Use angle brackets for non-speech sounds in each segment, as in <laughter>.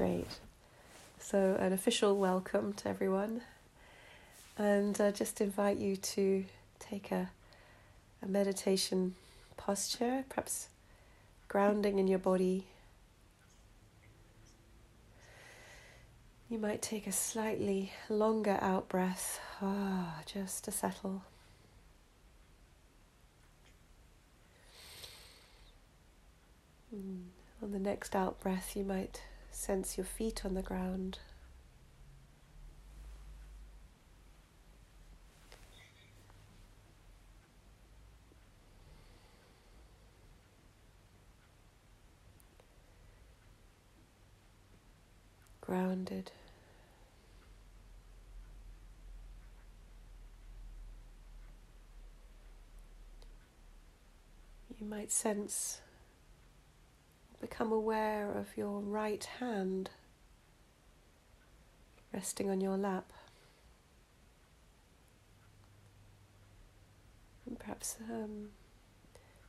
Great. So, an official welcome to everyone, and uh, just invite you to take a, a meditation posture, perhaps grounding in your body. You might take a slightly longer out breath, ah, just to settle. On the next out breath, you might sense your feet on the ground. Grounded. You might sense become aware of your right hand resting on your lap. And perhaps, um,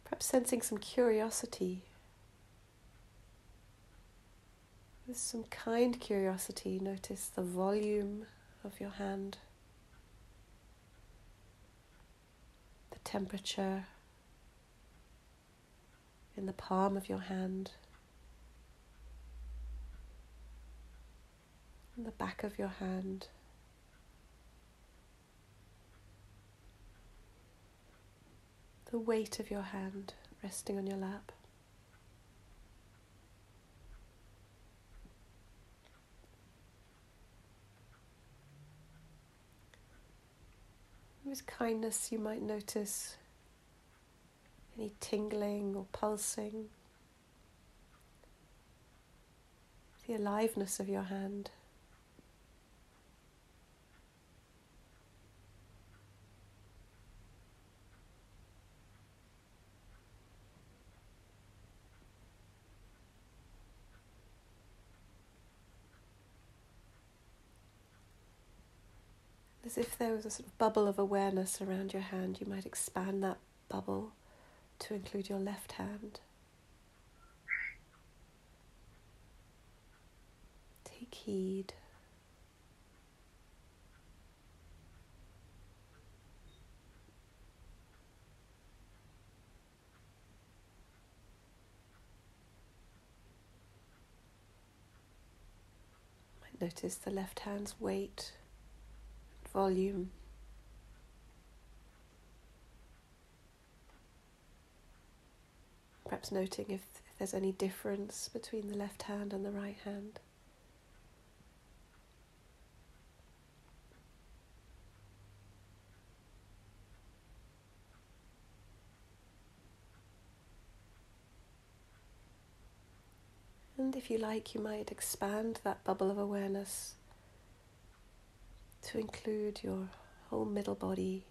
perhaps sensing some curiosity. With some kind curiosity, notice the volume of your hand, the temperature in the palm of your hand. in the back of your hand. The weight of your hand resting on your lap. With kindness, you might notice any tingling or pulsing, the aliveness of your hand. as if there was a sort of bubble of awareness around your hand, you might expand that bubble to include your left hand. Take heed. Notice the left hand's weight volume. Perhaps noting if, if there's any difference between the left hand and the right hand. And if you like, you might expand that bubble of awareness to include your whole middle body,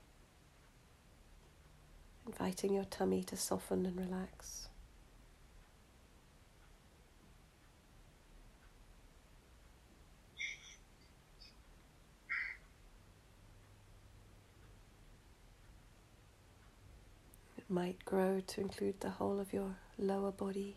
inviting your tummy to soften and relax. It might grow to include the whole of your lower body.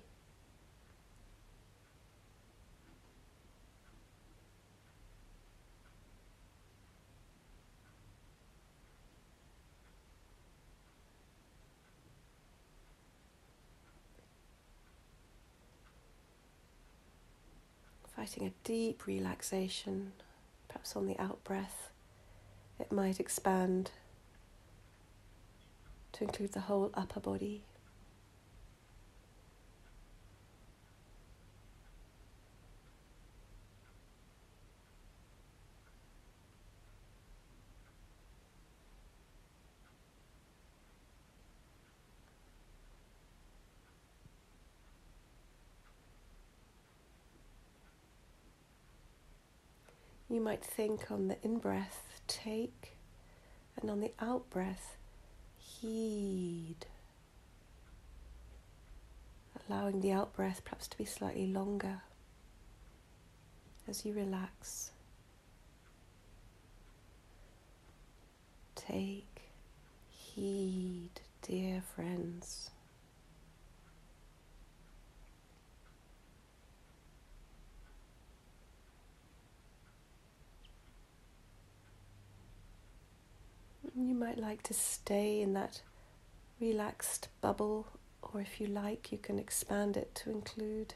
Inviting a deep relaxation, perhaps on the out breath, it might expand to include the whole upper body. You might think on the in breath, take, and on the out breath, heed. Allowing the out breath perhaps to be slightly longer as you relax. Take heed, dear friends. You might like to stay in that relaxed bubble, or if you like, you can expand it to include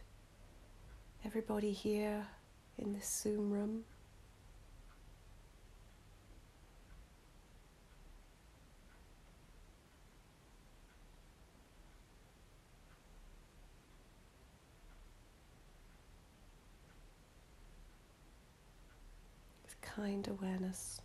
everybody here in this Zoom room. With kind awareness.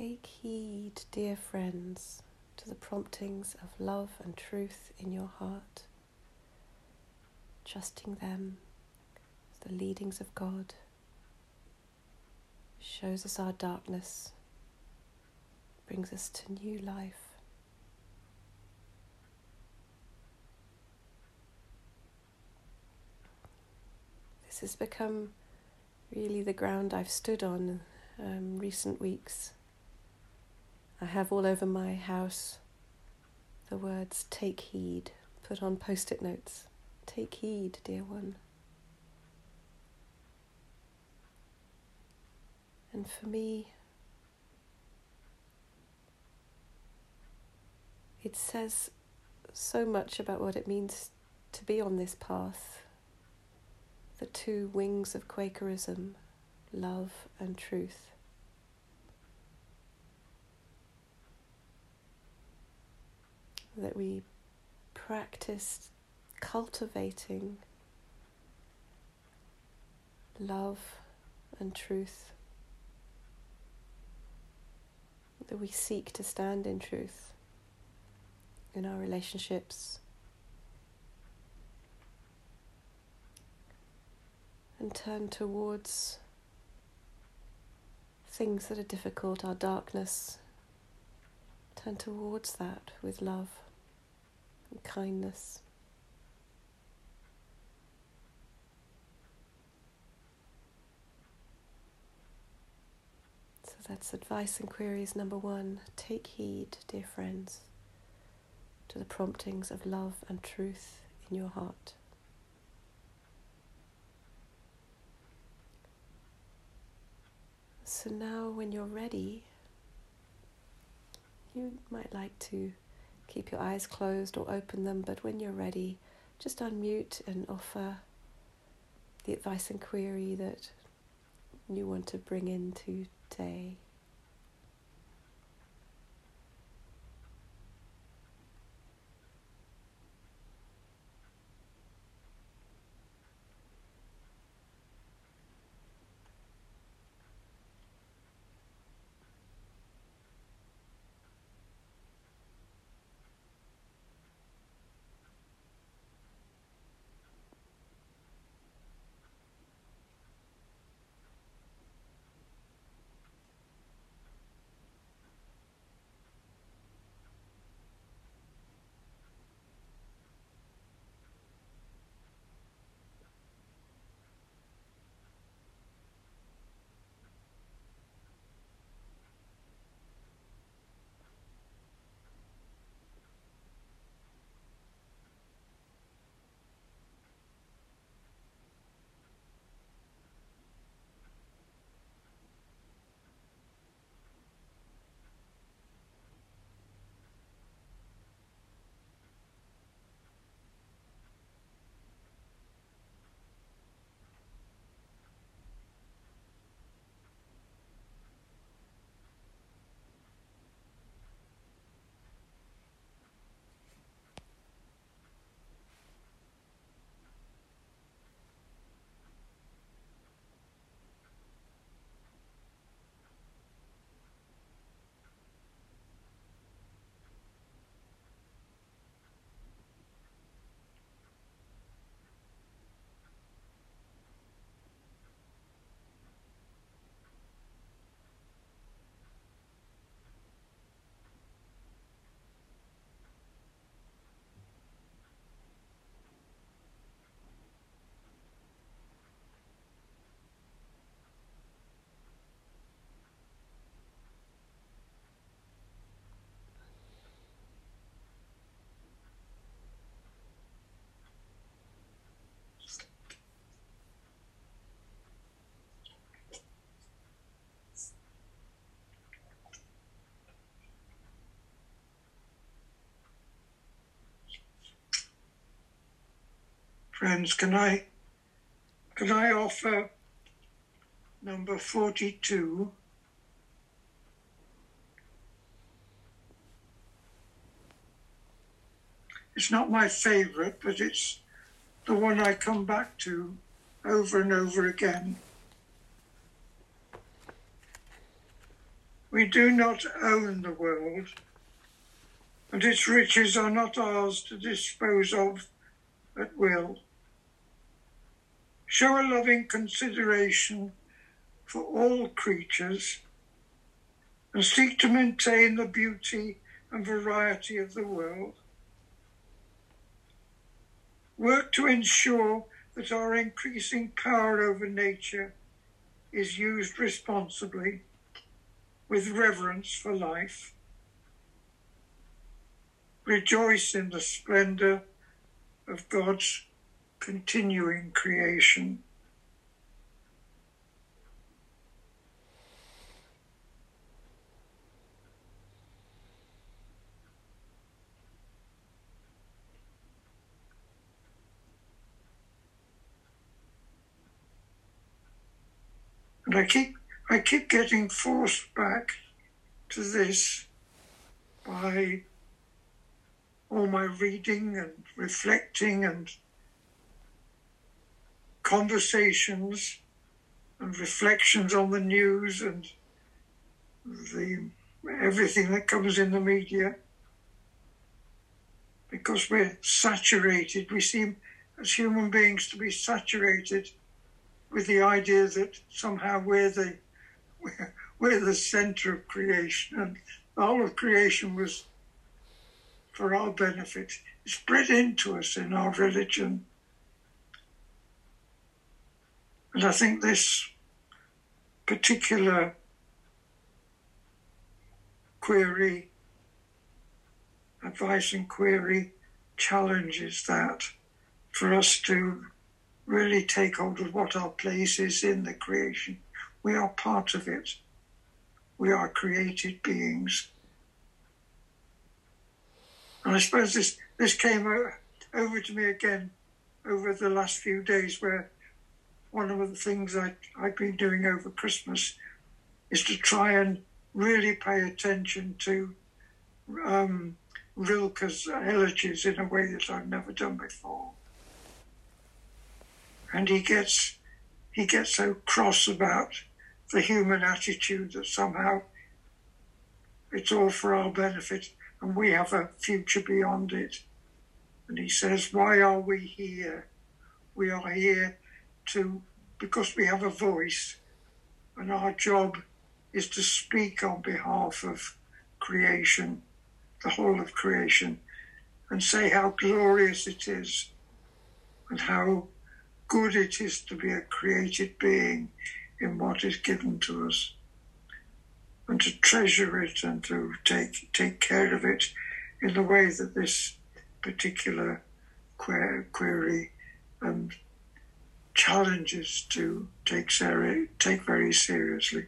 Take heed, dear friends, to the promptings of love and truth in your heart, trusting them the leadings of God shows us our darkness, brings us to new life. This has become really the ground I've stood on um, recent weeks. I have all over my house the words take heed put on post it notes. Take heed, dear one. And for me, it says so much about what it means to be on this path. The two wings of Quakerism, love and truth. That we practice cultivating love and truth, that we seek to stand in truth in our relationships. And turn towards things that are difficult, our darkness, turn towards that with love and kindness. So that's advice and queries number one. Take heed, dear friends, to the promptings of love and truth in your heart. So now, when you're ready, you might like to keep your eyes closed or open them, but when you're ready, just unmute and offer the advice and query that you want to bring into today. Friends, can I can I offer number 42? It's not my favourite, but it's the one I come back to over and over again. We do not own the world, and its riches are not ours to dispose of at will. Show a loving consideration for all creatures and seek to maintain the beauty and variety of the world. Work to ensure that our increasing power over nature is used responsibly with reverence for life. Rejoice in the splendor of God's continuing creation. And I keep I keep getting forced back to this by all my reading and reflecting and conversations and reflections on the news and the everything that comes in the media because we're saturated we seem as human beings to be saturated with the idea that somehow we're the we're, <laughs> we're the center of creation, and whole of creation was for our benefit. It's bred into us in our religion. And I think this particular query, advice and query, challenges that for us to really take hold of what our place is in the creation we are part of it. We are created beings. And I suppose this, this came over to me again over the last few days, where one of the things I, I've been doing over Christmas is to try and really pay attention to um, Rilke's elegies in a way that I've never done before. And he gets he gets so cross about the human attitude that somehow it's all for our benefit and we have a future beyond it. And he says, Why are we here? We are here to, because we have a voice, and our job is to speak on behalf of creation, the whole of creation, and say how glorious it is and how good it is to be a created being in what is given to us and to treasure it and to take take care of it in the way that this particular query um, challenges to take, seri- take very seriously.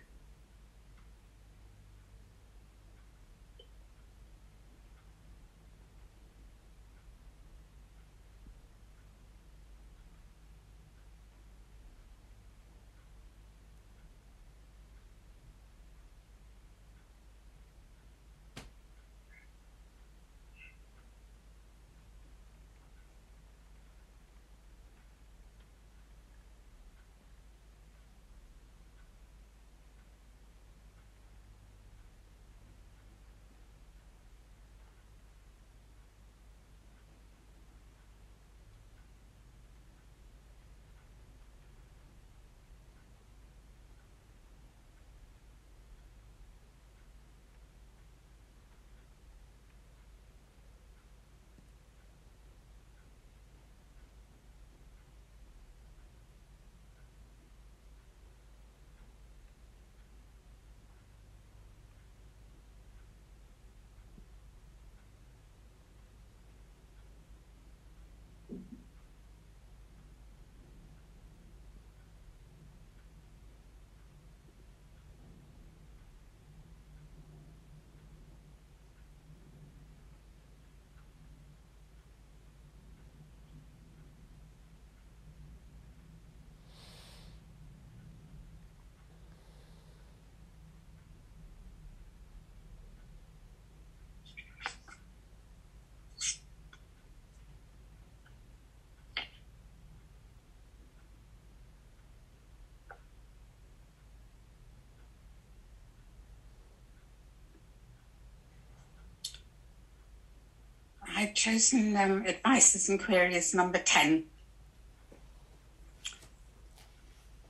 I've chosen um, Advices and Queries number 10.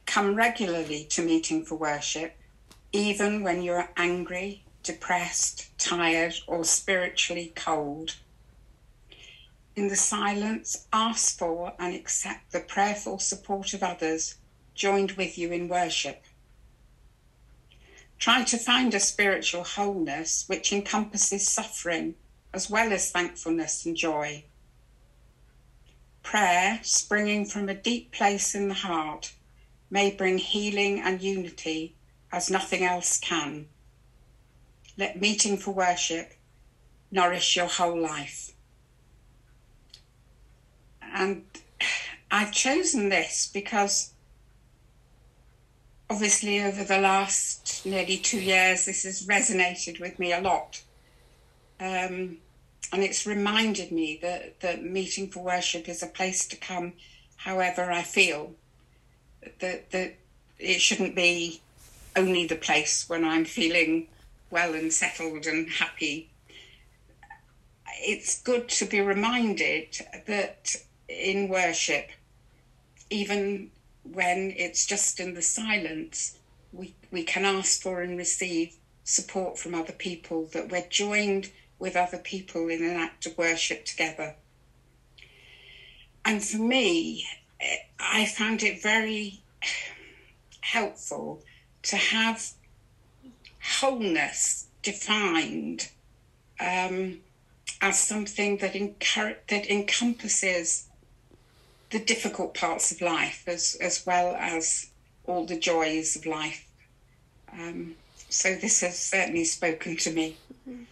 Come regularly to meeting for worship, even when you're angry, depressed, tired, or spiritually cold. In the silence, ask for and accept the prayerful support of others joined with you in worship. Try to find a spiritual wholeness which encompasses suffering as well as thankfulness and joy. Prayer, springing from a deep place in the heart, may bring healing and unity as nothing else can. Let meeting for worship nourish your whole life. And I've chosen this because obviously over the last nearly two years, this has resonated with me a lot. Um, and it's reminded me that, that meeting for worship is a place to come however I feel. That, that it shouldn't be only the place when I'm feeling well and settled and happy. It's good to be reminded that in worship, even when it's just in the silence, we, we can ask for and receive support from other people, that we're joined with other people in an act of worship together. And for me, I found it very helpful to have wholeness defined um, as something that, that encompasses the difficult parts of life as, as well as all the joys of life. Um, so this has certainly spoken to me. Mm-hmm.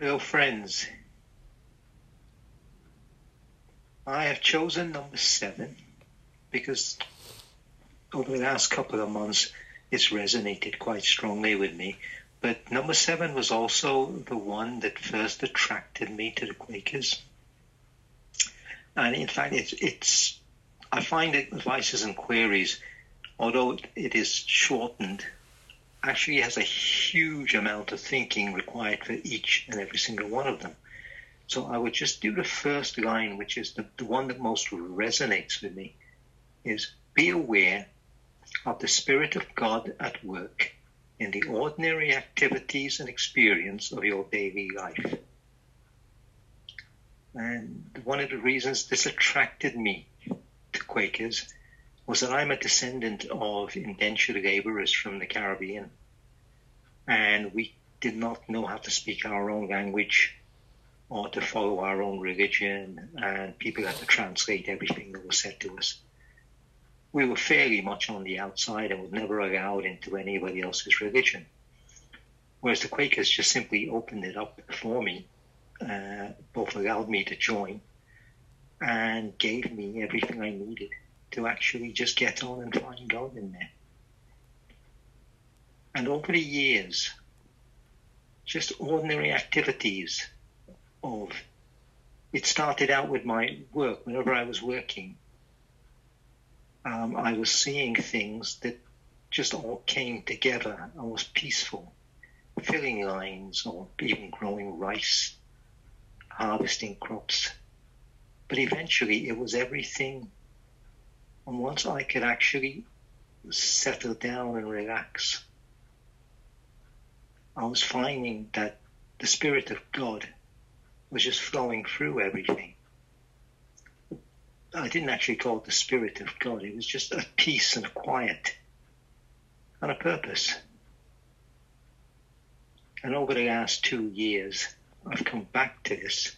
Hello, friends. I have chosen number seven because over the last couple of months it's resonated quite strongly with me. But number seven was also the one that first attracted me to the Quakers. And in fact, it's, it's I find advices and queries, although it is shortened actually has a huge amount of thinking required for each and every single one of them. So I would just do the first line, which is the, the one that most resonates with me, is be aware of the Spirit of God at work in the ordinary activities and experience of your daily life. And one of the reasons this attracted me to Quakers was that I'm a descendant of indentured laborers from the Caribbean. And we did not know how to speak our own language or to follow our own religion, and people had to translate everything that was said to us. We were fairly much on the outside and were never allowed into anybody else's religion. Whereas the Quakers just simply opened it up for me, uh, both allowed me to join and gave me everything I needed to actually just get on and find God in there. And over the years, just ordinary activities of it started out with my work. Whenever I was working, um, I was seeing things that just all came together and was peaceful. Filling lines or even growing rice, harvesting crops. But eventually it was everything. And once I could actually settle down and relax, I was finding that the Spirit of God was just flowing through everything. I didn't actually call it the Spirit of God. It was just a peace and a quiet and a purpose. And over the last two years, I've come back to this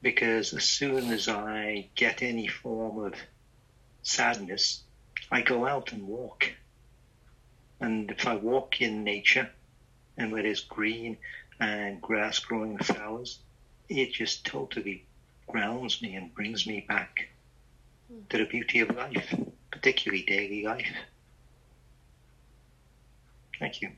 because as soon as I get any form of sadness, I go out and walk. And if I walk in nature and where there's green and grass growing and flowers, it just totally grounds me and brings me back hmm. to the beauty of life, particularly daily life. Thank you.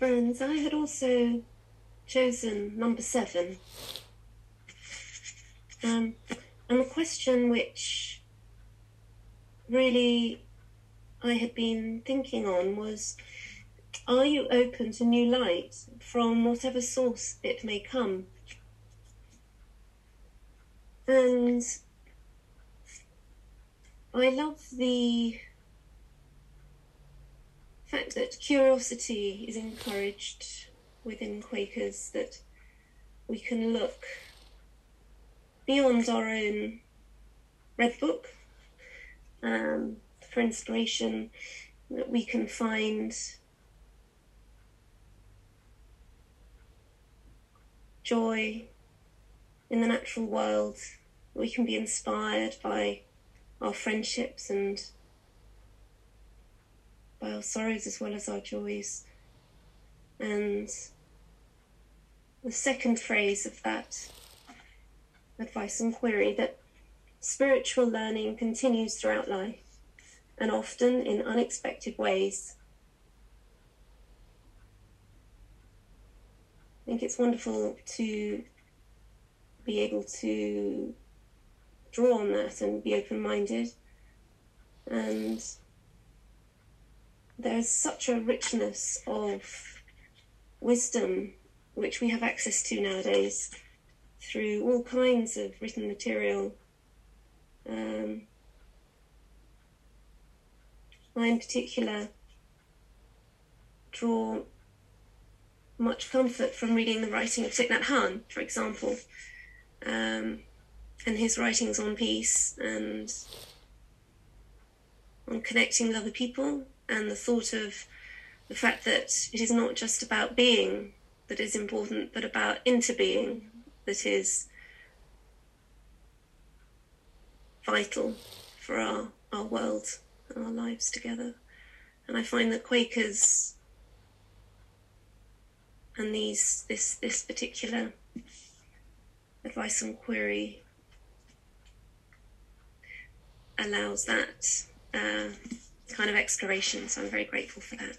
Friends, I had also chosen number seven. Um, and the question which really I had been thinking on was Are you open to new light from whatever source it may come? And I love the fact that curiosity is encouraged within Quakers, that we can look beyond our own red book um, for inspiration, that we can find joy in the natural world, we can be inspired by our friendships and by our sorrows as well as our joys. And the second phrase of that advice and query that spiritual learning continues throughout life and often in unexpected ways. I think it's wonderful to be able to draw on that and be open minded. And there's such a richness of wisdom which we have access to nowadays through all kinds of written material. Um, I, in particular, draw much comfort from reading the writing of Thich Nhat Hanh, for example, um, and his writings on peace and on connecting with other people, and the thought of the fact that it is not just about being that is important, but about interbeing that is vital for our, our world and our lives together. And I find that Quakers and these this this particular advice and query allows that uh, kind of exploration. So I'm very grateful for that.